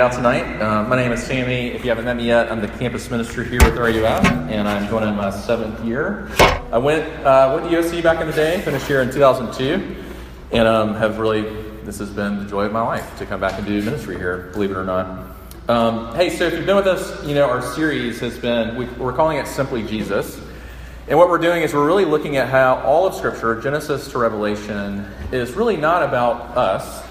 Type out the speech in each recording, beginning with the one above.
out tonight. Uh, my name is Sammy. If you haven't met me yet, I'm the campus minister here with RUF, and I'm going in my seventh year. I went uh, went to USC back in the day, finished here in 2002, and um, have really this has been the joy of my life to come back and do ministry here. Believe it or not. Um, hey, so if you've been with us, you know our series has been we, we're calling it Simply Jesus. And what we're doing is we're really looking at how all of Scripture, Genesis to Revelation, is really not about us,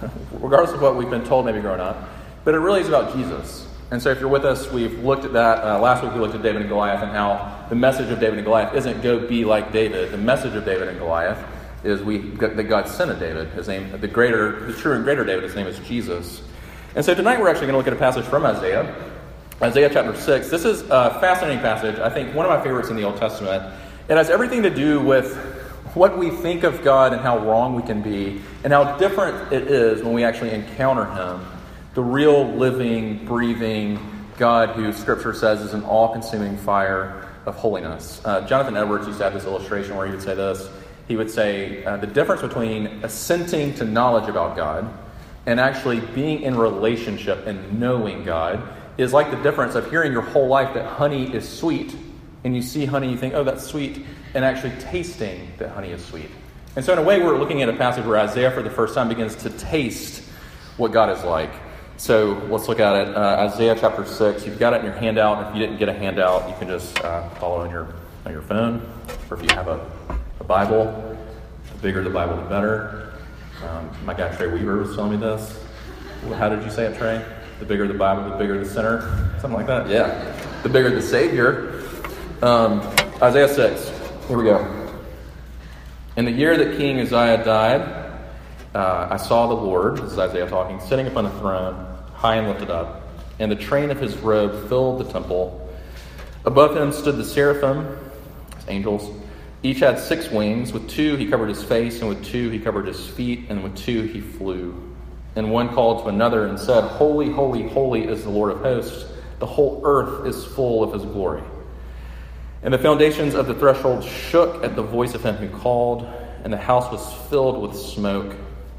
regardless of what we've been told maybe growing up, but it really is about Jesus. And so if you're with us, we've looked at that. Uh, last week we looked at David and Goliath and how the message of David and Goliath isn't go be like David. The message of David and Goliath is we that God sent a David. His name, the greater, the true and greater David, his name is Jesus. And so tonight we're actually going to look at a passage from Isaiah. Isaiah chapter 6. This is a fascinating passage. I think one of my favorites in the Old Testament. It has everything to do with what we think of God and how wrong we can be, and how different it is when we actually encounter Him. The real, living, breathing God who Scripture says is an all consuming fire of holiness. Uh, Jonathan Edwards used to have this illustration where he would say this. He would say uh, the difference between assenting to knowledge about God and actually being in relationship and knowing God is like the difference of hearing your whole life that honey is sweet, and you see honey, you think, oh, that's sweet, and actually tasting that honey is sweet. And so, in a way, we're looking at a passage where Isaiah, for the first time, begins to taste what God is like. So, let's look at it. Uh, Isaiah chapter 6. You've got it in your handout. If you didn't get a handout, you can just uh, follow on your, on your phone, or if you have a, a Bible, the bigger the Bible, the better. Um, my guy Trey Weaver was telling me this. How did you say it, Trey? The bigger the Bible, the bigger the sinner. Something like that. Yeah. The bigger the Savior. Um, Isaiah 6. Here we go. In the year that King Uzziah died, uh, I saw the Lord, this is Isaiah talking, sitting upon a throne, high and lifted up, and the train of his robe filled the temple. Above him stood the seraphim, angels. Each had six wings. With two he covered his face, and with two he covered his feet, and with two he flew. And one called to another and said, Holy, holy, holy is the Lord of hosts. The whole earth is full of his glory. And the foundations of the threshold shook at the voice of him who called, and the house was filled with smoke.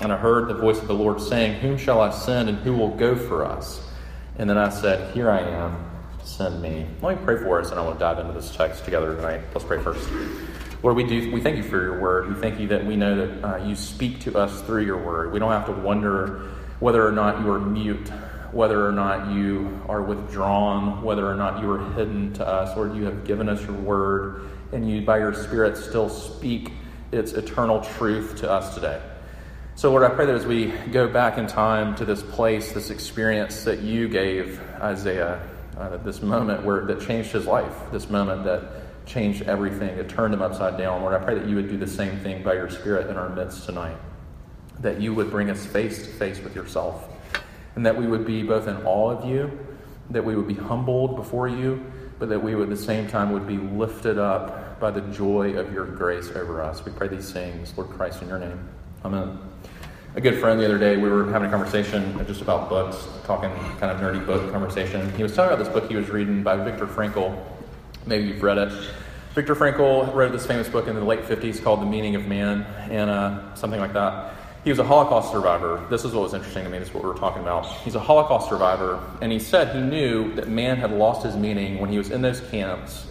And I heard the voice of the Lord saying, Whom shall I send, and who will go for us? And then I said, Here I am, send me. Let me pray for us, and I want to dive into this text together tonight. Let's pray first. Lord, we do. We thank you for your word. We thank you that we know that uh, you speak to us through your word. We don't have to wonder whether or not you are mute, whether or not you are withdrawn, whether or not you are hidden to us. Lord, you have given us your word, and you, by your Spirit, still speak its eternal truth to us today. So, Lord, I pray that as we go back in time to this place, this experience that you gave Isaiah, uh, this moment where that changed his life, this moment that changed everything, it turned him upside down. Lord, I pray that you would do the same thing by your Spirit in our midst tonight that you would bring us face to face with yourself, and that we would be both in awe of you, that we would be humbled before you, but that we would at the same time would be lifted up by the joy of your grace over us. We pray these things, Lord Christ, in your name. Amen. A good friend the other day, we were having a conversation just about books, talking kind of nerdy book conversation. He was talking about this book he was reading by Viktor Frankl. Maybe you've read it. Viktor Frankl wrote this famous book in the late 50s called The Meaning of Man, and uh, something like that. He was a Holocaust survivor. This is what was interesting to me. This is what we were talking about. He's a Holocaust survivor, and he said he knew that man had lost his meaning when he was in those camps,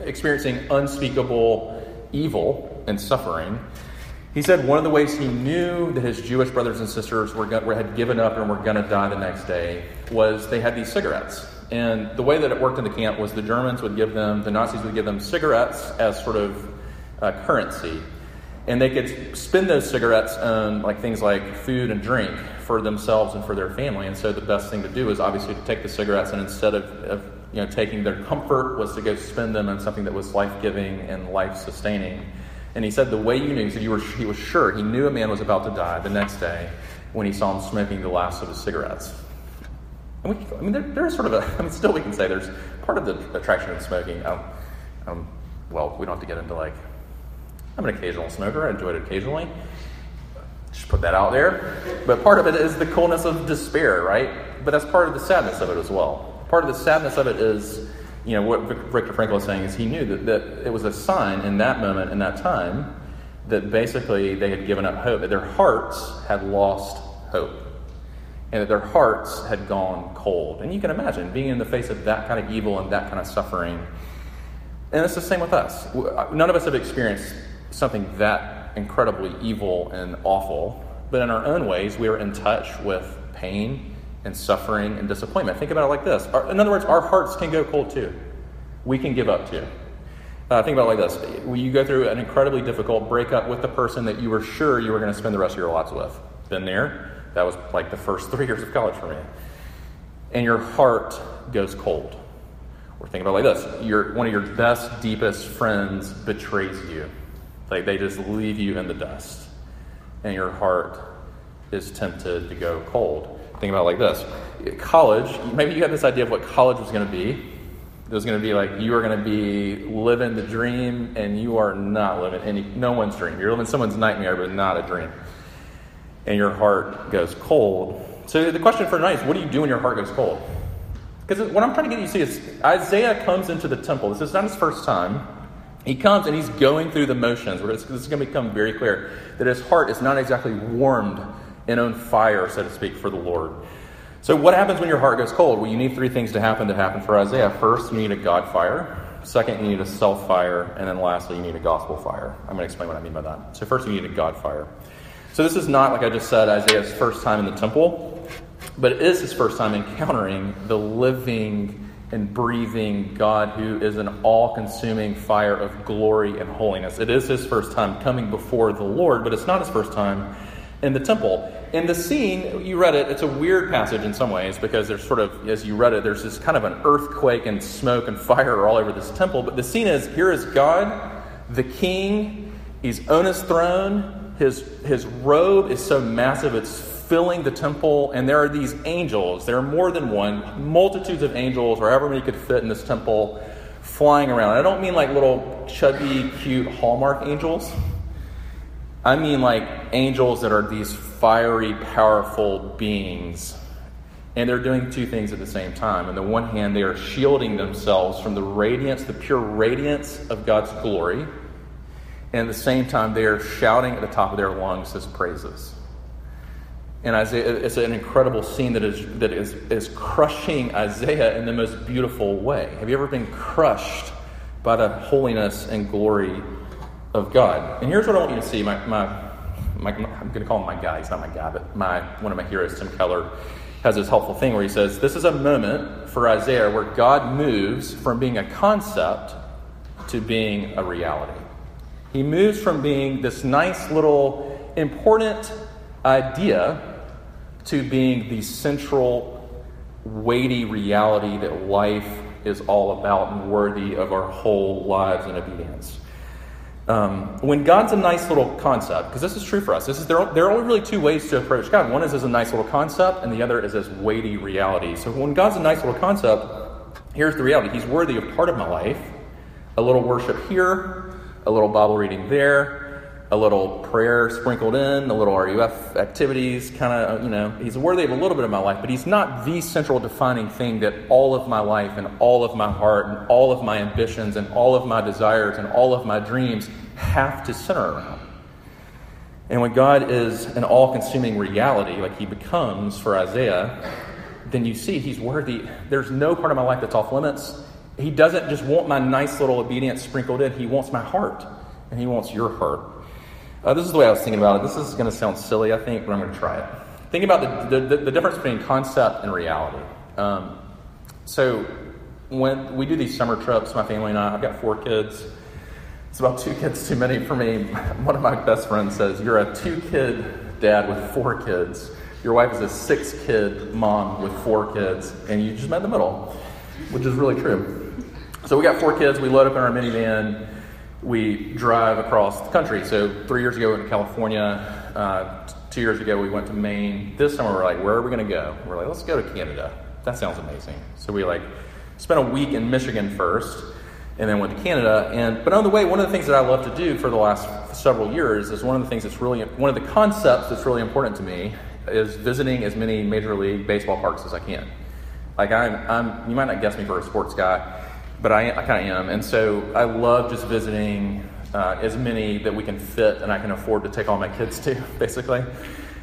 experiencing unspeakable evil and suffering. He said one of the ways he knew that his Jewish brothers and sisters were, had given up and were going to die the next day was they had these cigarettes. And the way that it worked in the camp was the Germans would give them, the Nazis would give them cigarettes as sort of uh, currency and they could spend those cigarettes on like things like food and drink for themselves and for their family. And so the best thing to do is obviously to take the cigarettes and instead of, of you know taking their comfort was to go spend them on something that was life giving and life sustaining. And he said the way you knew, he said you were, he was sure he knew a man was about to die the next day, when he saw him smoking the last of his cigarettes. And we, I mean, there, there's sort of a, I mean, still we can say there's part of the attraction of smoking. Um, um, well, we don't have to get into like, I'm an occasional smoker. I enjoy it occasionally. Just put that out there. But part of it is the coolness of despair, right? But that's part of the sadness of it as well. Part of the sadness of it is, you know, what Viktor Frankl was saying is he knew that, that it was a sign in that moment, in that time, that basically they had given up hope, that their hearts had lost hope, and that their hearts had gone cold. And you can imagine being in the face of that kind of evil and that kind of suffering. And it's the same with us. Uh, none of us have experienced something that incredibly evil and awful, but in our own ways, we are in touch with pain and suffering and disappointment. Think about it like this. in other words, our hearts can go cold too. We can give up too. Uh, think about it like this. You go through an incredibly difficult breakup with the person that you were sure you were going to spend the rest of your lives with. Been there. That was like the first three years of college for me. And your heart goes cold. Or think about it like this. Your, one of your best, deepest friends betrays you. Like they just leave you in the dust. And your heart is tempted to go cold. Think about like this. College, maybe you had this idea of what college was going to be It was going to be like you are going to be living the dream, and you are not living any no one's dream. You're living someone's nightmare, but not a dream. And your heart goes cold. So the question for tonight is, what do you do when your heart goes cold? Because what I'm trying to get you to see is Isaiah comes into the temple. This is not his first time. He comes and he's going through the motions. This is going to become very clear that his heart is not exactly warmed in on fire, so to speak, for the Lord. So, what happens when your heart goes cold? Well, you need three things to happen to happen for Isaiah. First, you need a God fire. Second, you need a self fire. And then lastly, you need a gospel fire. I'm going to explain what I mean by that. So, first, you need a God fire. So, this is not, like I just said, Isaiah's first time in the temple, but it is his first time encountering the living and breathing God who is an all consuming fire of glory and holiness. It is his first time coming before the Lord, but it's not his first time in the temple. In the scene, you read it, it's a weird passage in some ways because there's sort of, as you read it, there's this kind of an earthquake and smoke and fire all over this temple. But the scene is here is God, the king, he's on his throne, his, his robe is so massive it's filling the temple, and there are these angels. There are more than one, multitudes of angels, or however many could fit in this temple, flying around. I don't mean like little chubby, cute Hallmark angels. I mean, like angels that are these fiery, powerful beings. And they're doing two things at the same time. On the one hand, they are shielding themselves from the radiance, the pure radiance of God's glory. And at the same time, they are shouting at the top of their lungs his praises. And Isaiah, it's an incredible scene that is, that is, is crushing Isaiah in the most beautiful way. Have you ever been crushed by the holiness and glory of God. And here's what I want you to see. My, my, my I'm going to call him my guy. He's not my guy, but my one of my heroes, Tim Keller, has this helpful thing where he says, This is a moment for Isaiah where God moves from being a concept to being a reality. He moves from being this nice little important idea to being the central, weighty reality that life is all about and worthy of our whole lives and obedience. Um, when God's a nice little concept, because this is true for us, this is there, there are only really two ways to approach God. One is as a nice little concept, and the other is as weighty reality. So when God's a nice little concept, here's the reality He's worthy of part of my life a little worship here, a little Bible reading there, a little prayer sprinkled in, a little RUF activities, kind of, you know, he's worthy of a little bit of my life, but he's not the central defining thing that all of my life and all of my heart and all of my ambitions and all of my desires and all of my dreams have to center around. And when God is an all consuming reality, like he becomes for Isaiah, then you see he's worthy. There's no part of my life that's off limits. He doesn't just want my nice little obedience sprinkled in, he wants my heart, and he wants your heart. Uh, this is the way I was thinking about it. This is going to sound silly, I think, but I'm going to try it. Think about the, the, the difference between concept and reality. Um, so, when we do these summer trips, my family and I, I've got four kids. It's about two kids too many for me. One of my best friends says, You're a two kid dad with four kids. Your wife is a six kid mom with four kids, and you just met in the middle, which is really true. So, we got four kids. We load up in our minivan we drive across the country. So three years ago in California, uh, two years ago, we went to Maine. This summer, we're like, where are we going to go? We're like, let's go to Canada. That sounds amazing. So we like spent a week in Michigan first, and then went to Canada. And but on the way, one of the things that I love to do for the last several years is one of the things that's really one of the concepts that's really important to me is visiting as many major league baseball parks as I can. Like I'm, I'm you might not guess me for a sports guy, but I, I kind of am. And so I love just visiting uh, as many that we can fit and I can afford to take all my kids to, basically.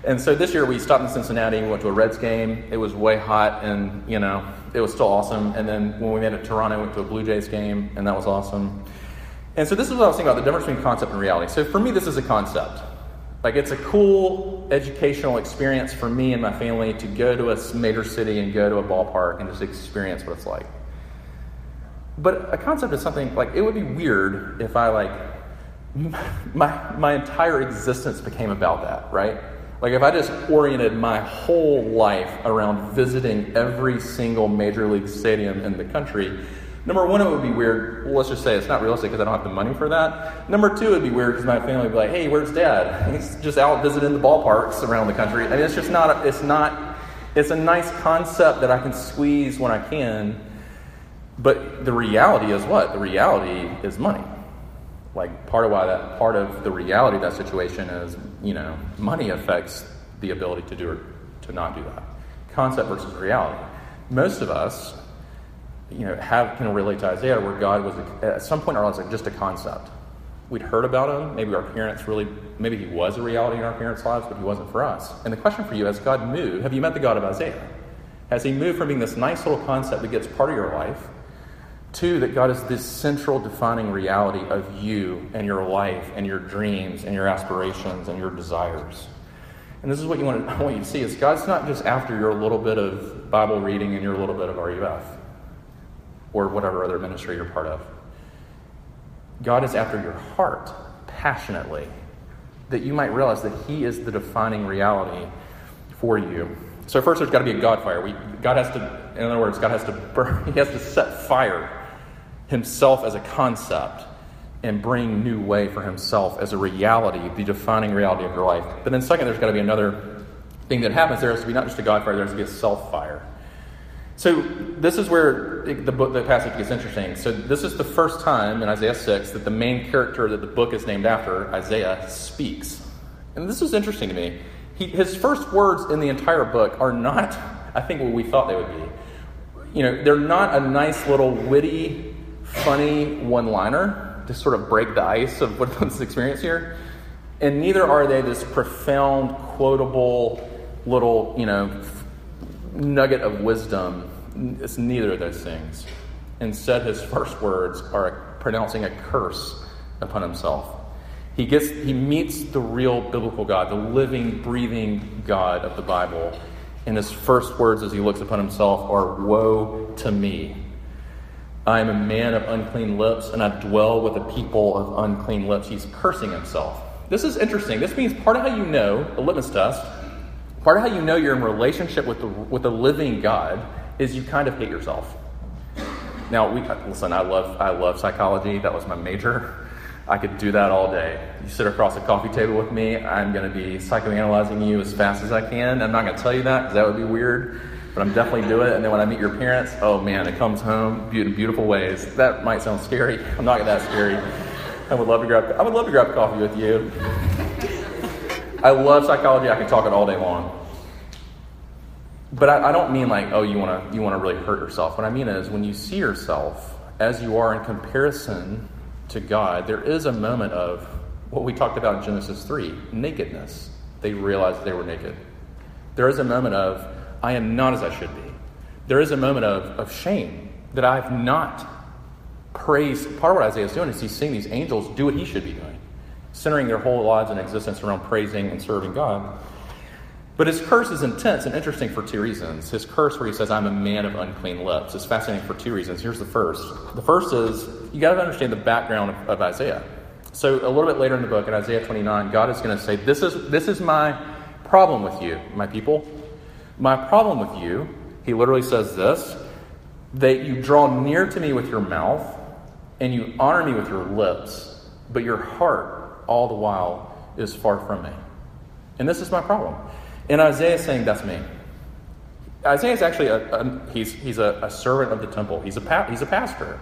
And so this year we stopped in Cincinnati. We went to a Reds game. It was way hot, and you know it was still awesome. And then when we made it to Toronto, we went to a Blue Jays game, and that was awesome. And so this is what I was thinking about the difference between concept and reality. So for me, this is a concept. Like it's a cool educational experience for me and my family to go to a major city and go to a ballpark and just experience what it's like. But a concept is something like it would be weird if I like my my entire existence became about that, right? Like if I just oriented my whole life around visiting every single major league stadium in the country, number one, it would be weird. Well, let's just say it's not realistic because I don't have the money for that. Number two, it would be weird because my family would be like, "Hey, where's Dad? He's just out visiting the ballparks around the country." I mean, it's just not. A, it's not. It's a nice concept that I can squeeze when I can. But the reality is what? The reality is money. Like part of why that part of the reality of that situation is, you know, money affects the ability to do or to not do that. Concept versus reality. Most of us, you know, have can relate to Isaiah where God was at some point in our lives like just a concept. We'd heard about him. Maybe our parents really, maybe he was a reality in our parents' lives, but he wasn't for us. And the question for you, has God moved? Have you met the God of Isaiah? Has he moved from being this nice little concept that gets part of your life Two, that God is this central defining reality of you and your life and your dreams and your aspirations and your desires. And this is what you want, to, I want you to see is God's not just after your little bit of Bible reading and your little bit of RUF or whatever other ministry you're part of. God is after your heart passionately that you might realize that He is the defining reality for you. So first, there's got to be a God fire. We, God has to, in other words, God has to burn. He has to set fire himself as a concept and bring new way for himself as a reality, the defining reality of your life. But then, second, there's got to be another thing that happens. There has to be not just a God fire, there has to be a self fire. So this is where the book, the passage gets interesting. So this is the first time in Isaiah six that the main character that the book is named after, Isaiah, speaks, and this is interesting to me. He, his first words in the entire book are not, I think, what we thought they would be. You know, they're not a nice little witty funny one liner to sort of break the ice of what's experience here. And neither are they this profound, quotable little, you know, nugget of wisdom. It's neither of those things. Instead, his first words are pronouncing a curse upon himself. He gets he meets the real biblical God, the living, breathing God of the Bible. And his first words as he looks upon himself are woe to me. I am a man of unclean lips, and I dwell with a people of unclean lips. He's cursing himself. This is interesting. This means part of how you know, the litmus test, part of how you know you're in relationship with the, with the living God is you kind of hate yourself. Now, we, listen, I love, I love psychology. That was my major. I could do that all day. You sit across a coffee table with me, I'm going to be psychoanalyzing you as fast as I can. I'm not going to tell you that because that would be weird but I'm definitely doing it. And then when I meet your parents, oh man, it comes home in beautiful ways. That might sound scary. I'm not that scary. I would love to grab. I would love to grab coffee with you. I love psychology. I can talk it all day long. But I, I don't mean like, oh, you want to you want to really hurt yourself. What I mean is when you see yourself as you are in comparison to God, there is a moment of what we talked about in Genesis three: nakedness. They realized they were naked. There is a moment of I am not as I should be. There is a moment of, of shame that I have not praised. Part of what Isaiah is doing is he's seeing these angels do what he should be doing, centering their whole lives and existence around praising and serving God. But his curse is intense and interesting for two reasons. His curse, where he says, I'm a man of unclean lips, is fascinating for two reasons. Here's the first. The first is you got to understand the background of, of Isaiah. So, a little bit later in the book, in Isaiah 29, God is going to say, this is, this is my problem with you, my people. My problem with you, he literally says this, that you draw near to me with your mouth and you honor me with your lips, but your heart all the while is far from me. And this is my problem. And Isaiah is saying, That's me. Isaiah is actually a, a he's, he's a, a, servant of the temple. He's a, pa- he's a pastor.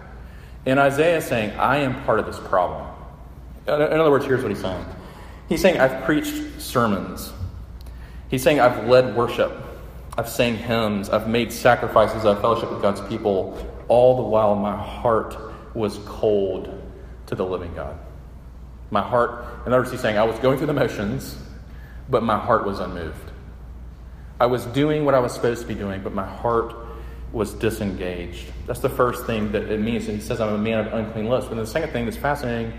And Isaiah is saying, I am part of this problem. In other words, here's what he's saying. He's saying, I've preached sermons. He's saying, I've led worship. I've sang hymns. I've made sacrifices. I've fellowship with God's people. All the while, my heart was cold to the living God. My heart, in other words, he's saying, I was going through the motions, but my heart was unmoved. I was doing what I was supposed to be doing, but my heart was disengaged. That's the first thing that it means. And he says, I'm a man of unclean lips. But the second thing that's fascinating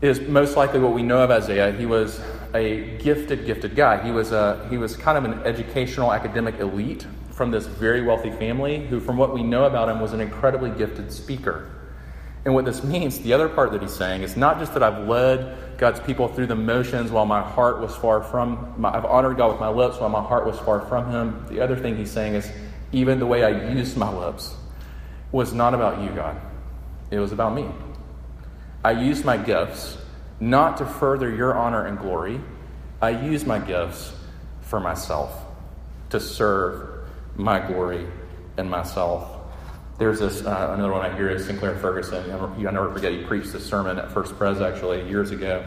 is most likely what we know of Isaiah. He was a gifted, gifted guy. He was, a, he was kind of an educational, academic elite from this very wealthy family who, from what we know about him, was an incredibly gifted speaker. And what this means, the other part that he's saying, is not just that I've led God's people through the motions while my heart was far from, my, I've honored God with my lips while my heart was far from Him. The other thing he's saying is, even the way I used my lips was not about you, God. It was about me. I used my gifts not to further your honor and glory. I use my gifts for myself, to serve my glory and myself. There's this uh, another one I hear is Sinclair Ferguson. Will never forget he preached this sermon at First Pres actually years ago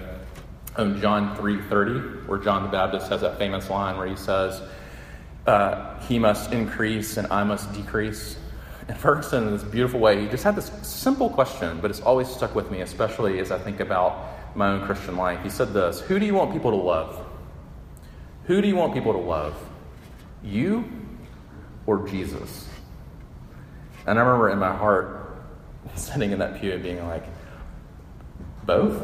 on John three thirty, where John the Baptist has that famous line where he says, uh, "He must increase and I must decrease." And Ferguson, in this beautiful way, he just had this simple question, but it's always stuck with me, especially as I think about my own Christian life. He said this Who do you want people to love? Who do you want people to love? You or Jesus? And I remember in my heart sitting in that pew and being like, both?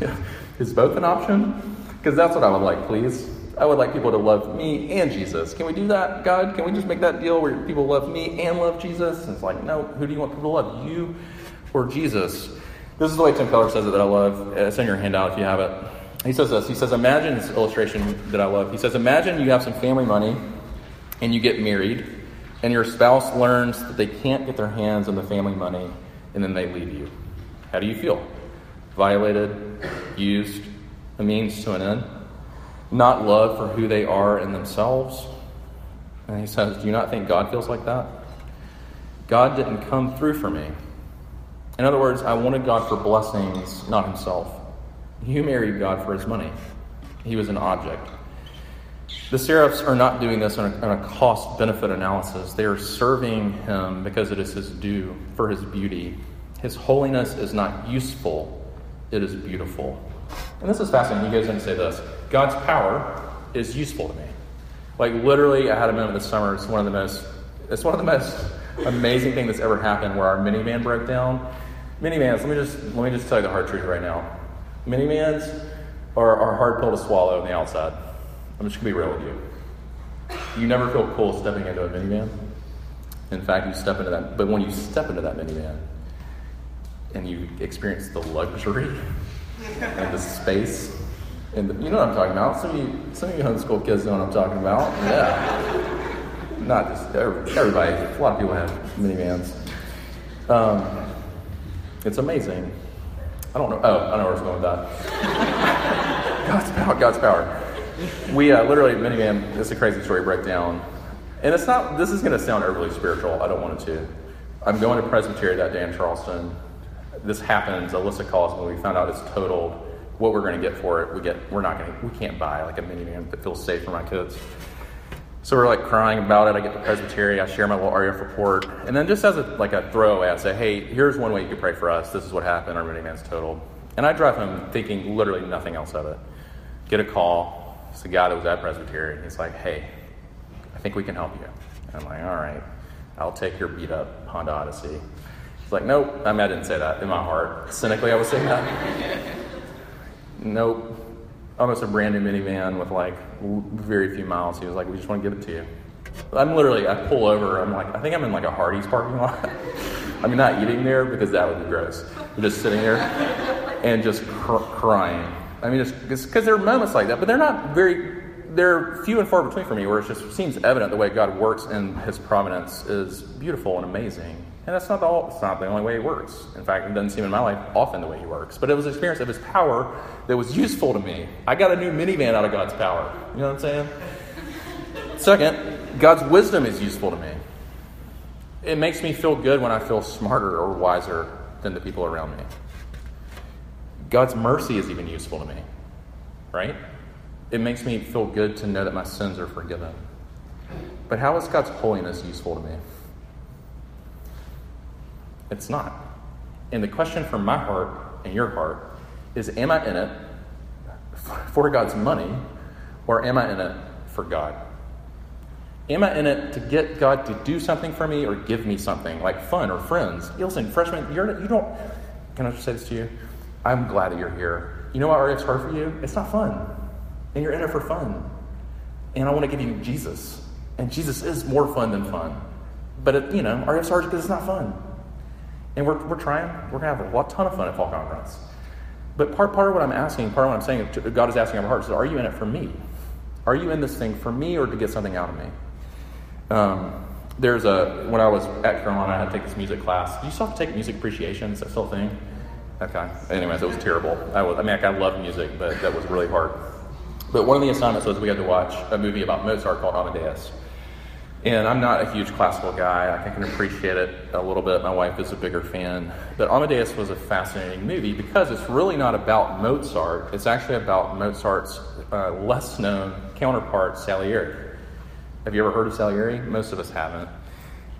Is both an option? Because that's what I would like, please. I would like people to love me and Jesus. Can we do that, God? Can we just make that deal where people love me and love Jesus? And it's like, no, who do you want people to love? You or Jesus? This is the way Tim Keller says it that I love. It's in your handout if you have it. He says this. He says, imagine this illustration that I love. He says, imagine you have some family money and you get married and your spouse learns that they can't get their hands on the family money and then they leave you. How do you feel? Violated, used, a means to an end, not loved for who they are in themselves. And he says, Do you not think God feels like that? God didn't come through for me. In other words, I wanted God for blessings, not himself. You married God for his money, he was an object. The seraphs are not doing this on a, on a cost benefit analysis. They are serving him because it is his due for his beauty. His holiness is not useful, it is beautiful. And this is fascinating. He goes in and say this God's power is useful to me. Like literally, I had a moment this summer. It's one of the most it's one of the most amazing things that's ever happened where our minivan broke down. Minivans, let me just let me just tell you the hard truth right now. Minivans are, are hard pill to swallow on the outside. I'm just gonna be real with you. You never feel cool stepping into a minivan. In fact, you step into that, but when you step into that minivan and you experience the luxury and the space, and the, you know what I'm talking about. Some of you, some of you homeschool kids know what I'm talking about. Yeah, not just everybody. A lot of people have minivans. Um, it's amazing. I don't know. Oh, I know where I was going with that. God's power. God's power we uh, literally, minivan, it's a crazy story breakdown. And it's not, this is going to sound overly spiritual. I don't want it to. I'm going to Presbytery that day in Charleston. This happens. Alyssa calls when we found out it's totaled. What we're going to get for it, we get, we're not going to, we can't buy like a minivan that feels safe for my kids. So we're like crying about it. I get to Presbytery. I share my little RUF report. And then just as a, like a throwaway, I say, hey, here's one way you could pray for us. This is what happened. Our minivan's totaled. And I drive home thinking literally nothing else of it. Get a call it's the guy that was at Presbytery. He's like, hey, I think we can help you. And I'm like, all right, I'll take your beat up Honda Odyssey. He's like, nope. I mean, I didn't say that in my heart. Cynically, I was saying that. nope. Almost a brand new minivan with like very few miles. He was like, we just want to give it to you. I'm literally, I pull over. I'm like, I think I'm in like a Hardee's parking lot. I mean, not eating there because that would be gross. I'm just sitting there and just cr- crying I mean, it's because there are moments like that, but they're not very, they're few and far between for me where it just seems evident the way God works in his providence is beautiful and amazing. And that's not, the, it's not the only way he works. In fact, it doesn't seem in my life often the way he works. But it was an experience of his power that was useful to me. I got a new minivan out of God's power. You know what I'm saying? Second, God's wisdom is useful to me. It makes me feel good when I feel smarter or wiser than the people around me. God's mercy is even useful to me, right? It makes me feel good to know that my sins are forgiven. But how is God's holiness useful to me? It's not. And the question from my heart and your heart is Am I in it for God's money or am I in it for God? Am I in it to get God to do something for me or give me something like fun or friends? Listen, freshmen, you're, you don't. Can I just say this to you? I'm glad that you're here. You know why RF's hard for you? It's not fun. And you're in it for fun. And I want to give you Jesus. And Jesus is more fun than fun. But, it, you know, RF's hard because it's not fun. And we're, we're trying. We're going to have a ton of fun at Fall Conference. But part, part of what I'm asking, part of what I'm saying, God is asking our hearts is, are you in it for me? Are you in this thing for me or to get something out of me? Um, there's a, when I was at Carolina, I had to take this music class. Do you still have to take music appreciation? Is that still a thing? Okay. Anyways, it was terrible. I, was, I mean, I love music, but that was really hard. But one of the assignments was we had to watch a movie about Mozart called Amadeus. And I'm not a huge classical guy. I can appreciate it a little bit. My wife is a bigger fan. But Amadeus was a fascinating movie because it's really not about Mozart. It's actually about Mozart's uh, less known counterpart, Salieri. Have you ever heard of Salieri? Most of us haven't.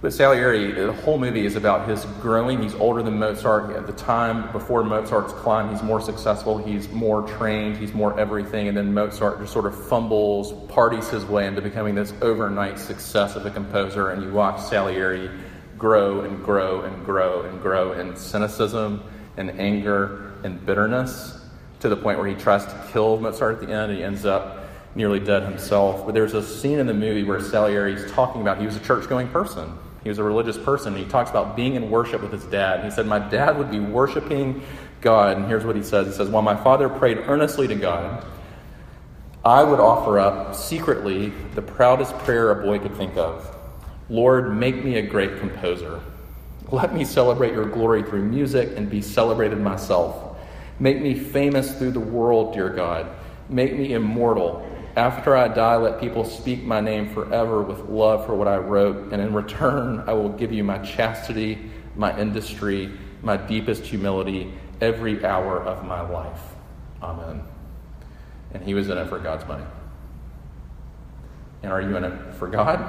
But Salieri, the whole movie is about his growing. He's older than Mozart. At the time before Mozart's climb, he's more successful, he's more trained, he's more everything. And then Mozart just sort of fumbles, parties his way into becoming this overnight success of a composer. And you watch Salieri grow and grow and grow and grow in cynicism and anger and bitterness to the point where he tries to kill Mozart at the end and he ends up nearly dead himself. But there's a scene in the movie where Salieri is talking about he was a church going person he was a religious person. He talks about being in worship with his dad. He said, My dad would be worshiping God. And here's what he says He says, While my father prayed earnestly to God, I would offer up secretly the proudest prayer a boy could think of Lord, make me a great composer. Let me celebrate your glory through music and be celebrated myself. Make me famous through the world, dear God. Make me immortal after I die, let people speak my name forever with love for what I wrote, and in return, I will give you my chastity, my industry, my deepest humility, every hour of my life. Amen. And he was in it for God's money. And are you in it for God?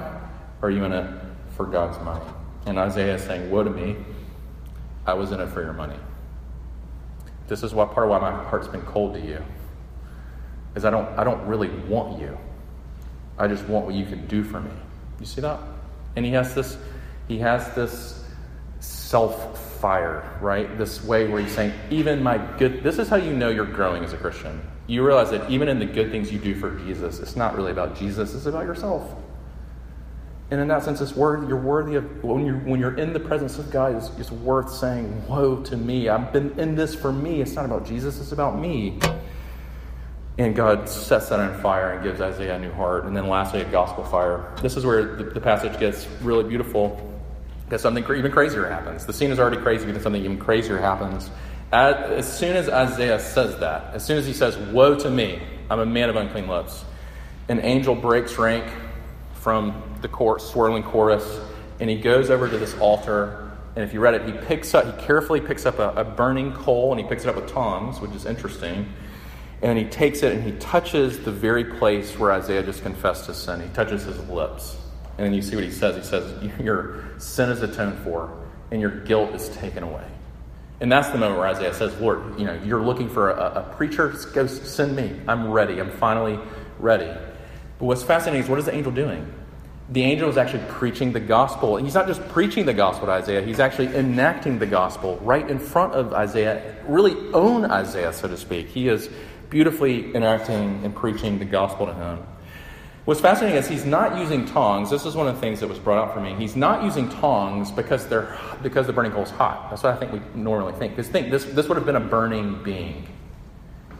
Or are you in it for God's money? And Isaiah is saying, Woe to me, I was in it for your money. This is what part of why my heart's been cold to you is I don't, I don't really want you. I just want what you can do for me. You see that? And he has this, he has this self fire, right? This way where he's saying, even my good, this is how you know you're growing as a Christian. You realize that even in the good things you do for Jesus, it's not really about Jesus, it's about yourself. And in that sense, it's worth, you're worthy of, when you're, when you're in the presence of God, it's, it's worth saying, Woe to me. I've been in this for me. It's not about Jesus, it's about me. And God sets that on fire and gives Isaiah a new heart. And then lastly, a gospel fire. This is where the, the passage gets really beautiful because something even crazier happens. The scene is already crazy, but then something even crazier happens. As, soon as Isaiah says that, as soon as he says, Woe to me, I'm a man of unclean lips, an angel breaks rank from the court, swirling chorus, and he goes over to this altar. And if you read it, he picks up, he carefully picks up a, a burning coal and he picks it up with tongs, which is interesting. And he takes it and he touches the very place where Isaiah just confessed his sin. He touches his lips. And then you see what he says. He says, Your sin is atoned for, and your guilt is taken away. And that's the moment where Isaiah says, Lord, you know, you're looking for a, a preacher, go send me. I'm ready. I'm finally ready. But what's fascinating is what is the angel doing? The angel is actually preaching the gospel. And he's not just preaching the gospel to Isaiah, he's actually enacting the gospel right in front of Isaiah, really own Isaiah, so to speak. He is beautifully enacting and preaching the gospel to him. What's fascinating is he's not using tongs. This is one of the things that was brought out for me. He's not using tongs because they're because the burning coal is hot. That's what I think we normally think. Because think this this would have been a burning being.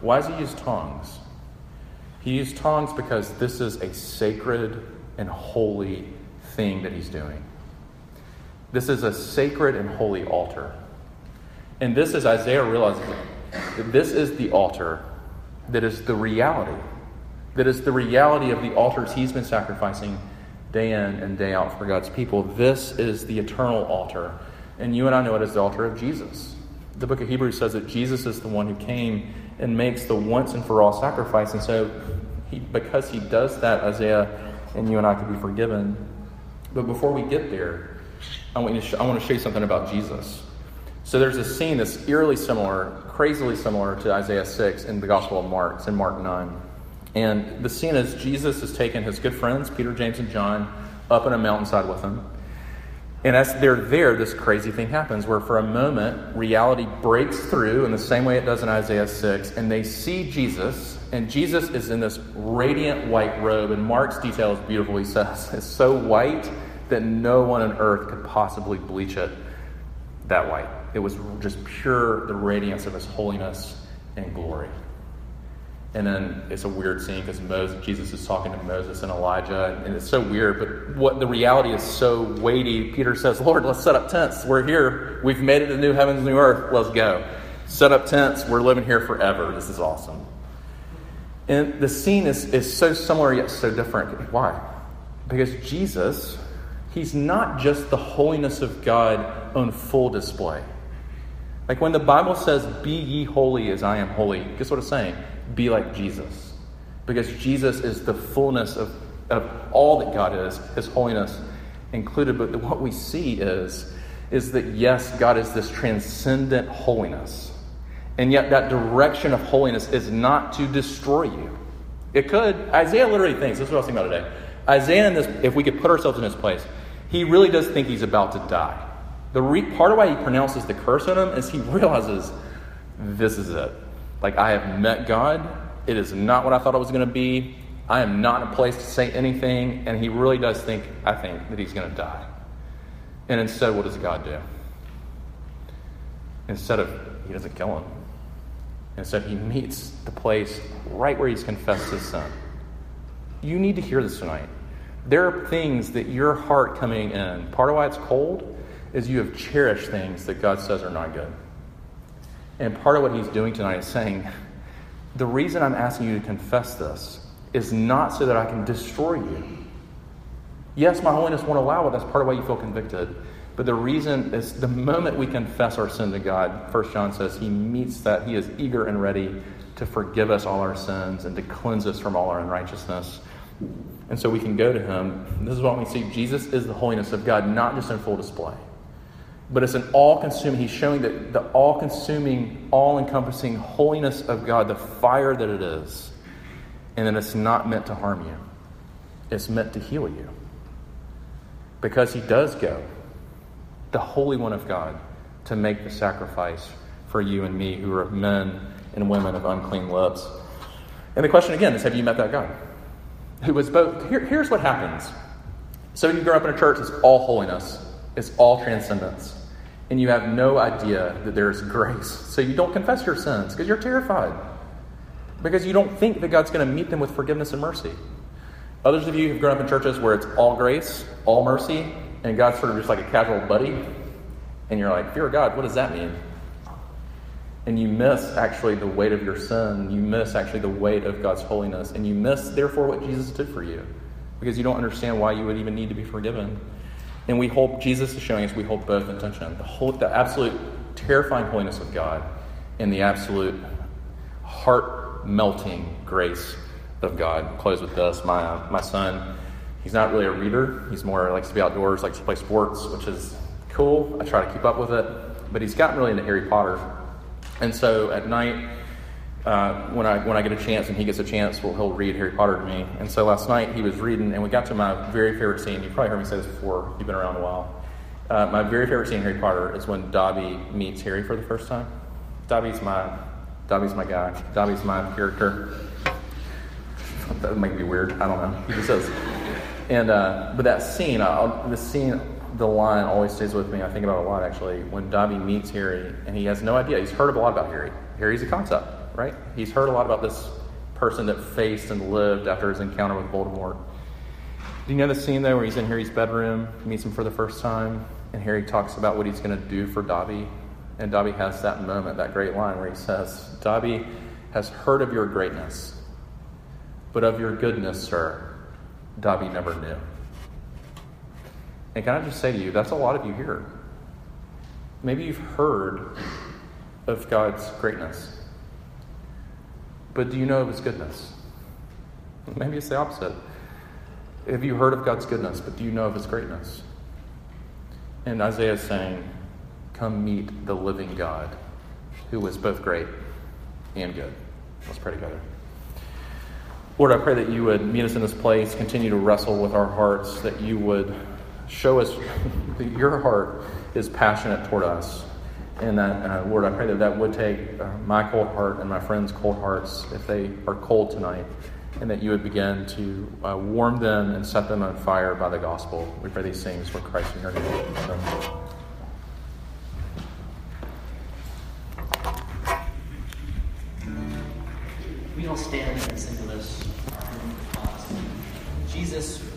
Why does he use tongs? He used tongs because this is a sacred and holy thing that he's doing. This is a sacred and holy altar. And this is Isaiah realizes that this is the altar that is the reality. That is the reality of the altars he's been sacrificing day in and day out for God's people. This is the eternal altar. And you and I know it as the altar of Jesus. The book of Hebrews says that Jesus is the one who came and makes the once and for all sacrifice. And so, he, because he does that, Isaiah and you and I can be forgiven. But before we get there, I want, to sh- I want to show you something about Jesus. So there's a scene that's eerily similar, crazily similar to Isaiah 6 in the Gospel of Mark. It's in Mark 9. And the scene is Jesus has taken his good friends, Peter, James, and John, up on a mountainside with him. And as they're there, this crazy thing happens where for a moment, reality breaks through in the same way it does in Isaiah 6, and they see Jesus, and Jesus is in this radiant white robe, and Mark's detail is beautiful. He says it's so white that no one on earth could possibly bleach it that white. It was just pure the radiance of his holiness and glory. And then it's a weird scene because Moses, Jesus is talking to Moses and Elijah, and it's so weird. But what the reality is so weighty. Peter says, "Lord, let's set up tents. We're here. We've made it to new heavens, new earth. Let's go. Set up tents. We're living here forever. This is awesome." And the scene is, is so similar yet so different. Why? Because Jesus, he's not just the holiness of God on full display. Like when the Bible says, Be ye holy as I am holy, guess what it's saying? be like Jesus. Because Jesus is the fullness of, of all that God is, his holiness included. But what we see is, is that yes, God is this transcendent holiness. And yet that direction of holiness is not to destroy you. It could. Isaiah literally thinks, this is what I was thinking about today. Isaiah, this, if we could put ourselves in his place, he really does think he's about to die. The re, part of why he pronounces the curse on him is he realizes this is it. Like, I have met God. It is not what I thought it was going to be. I am not in a place to say anything. And he really does think, I think, that he's going to die. And instead, what does God do? Instead of, he doesn't kill him. Instead, he meets the place right where he's confessed his sin. You need to hear this tonight. There are things that your heart coming in, part of why it's cold is you have cherished things that God says are not good. And part of what he's doing tonight is saying, the reason I'm asking you to confess this is not so that I can destroy you. Yes, my holiness won't allow it. That's part of why you feel convicted. But the reason is the moment we confess our sin to God, First John says he meets that. He is eager and ready to forgive us all our sins and to cleanse us from all our unrighteousness. And so we can go to him. This is what we see. Jesus is the holiness of God, not just in full display but it's an all consuming, he's showing that the all consuming, all encompassing holiness of God, the fire that it is, and that it's not meant to harm you, it's meant to heal you. Because he does go, the Holy One of God, to make the sacrifice for you and me who are men and women of unclean lips. And the question again is have you met that God? Who was both. Here, here's what happens. So you grow up in a church, it's all holiness, it's all transcendence and you have no idea that there's grace. So you don't confess your sins because you're terrified. Because you don't think that God's going to meet them with forgiveness and mercy. Others of you have grown up in churches where it's all grace, all mercy, and God's sort of just like a casual buddy. And you're like, fear God, what does that mean? And you miss actually the weight of your sin. You miss actually the weight of God's holiness. And you miss, therefore, what Jesus did for you. Because you don't understand why you would even need to be forgiven. And we hold, Jesus is showing us we hold both in tension the, whole, the absolute terrifying holiness of God and the absolute heart melting grace of God. close with this. My, uh, my son, he's not really a reader. He's more likes to be outdoors, likes to play sports, which is cool. I try to keep up with it. But he's gotten really into Harry Potter. And so at night, uh, when I when I get a chance and he gets a chance, well, he'll read Harry Potter to me. And so last night he was reading, and we got to my very favorite scene. You've probably heard me say this before. You've been around a while. Uh, my very favorite scene in Harry Potter is when Dobby meets Harry for the first time. Dobby's my Dobby's my guy. Dobby's my character. That might be weird. I don't know. He just says. And uh, but that scene, the scene, the line always stays with me. I think about it a lot actually. When Dobby meets Harry, and he has no idea. He's heard a lot about Harry. Harry's a concept right? He's heard a lot about this person that faced and lived after his encounter with Voldemort. Do you know the scene though where he's in Harry's bedroom, meets him for the first time, and Harry talks about what he's going to do for Dobby? And Dobby has that moment, that great line where he says, Dobby has heard of your greatness, but of your goodness, sir, Dobby never knew. And can I just say to you, that's a lot of you here. Maybe you've heard of God's greatness, but do you know of his goodness? Maybe it's the opposite. Have you heard of God's goodness, but do you know of his greatness? And Isaiah is saying, Come meet the living God who is both great and good. Let's pray together. Lord, I pray that you would meet us in this place, continue to wrestle with our hearts, that you would show us that your heart is passionate toward us. And that, uh, Lord, I pray that that would take uh, my cold heart and my friends' cold hearts if they are cold tonight and that you would begin to uh, warm them and set them on fire by the gospel. We pray these things for Christ in your name. Amen. We all stand and sing to this. Jesus,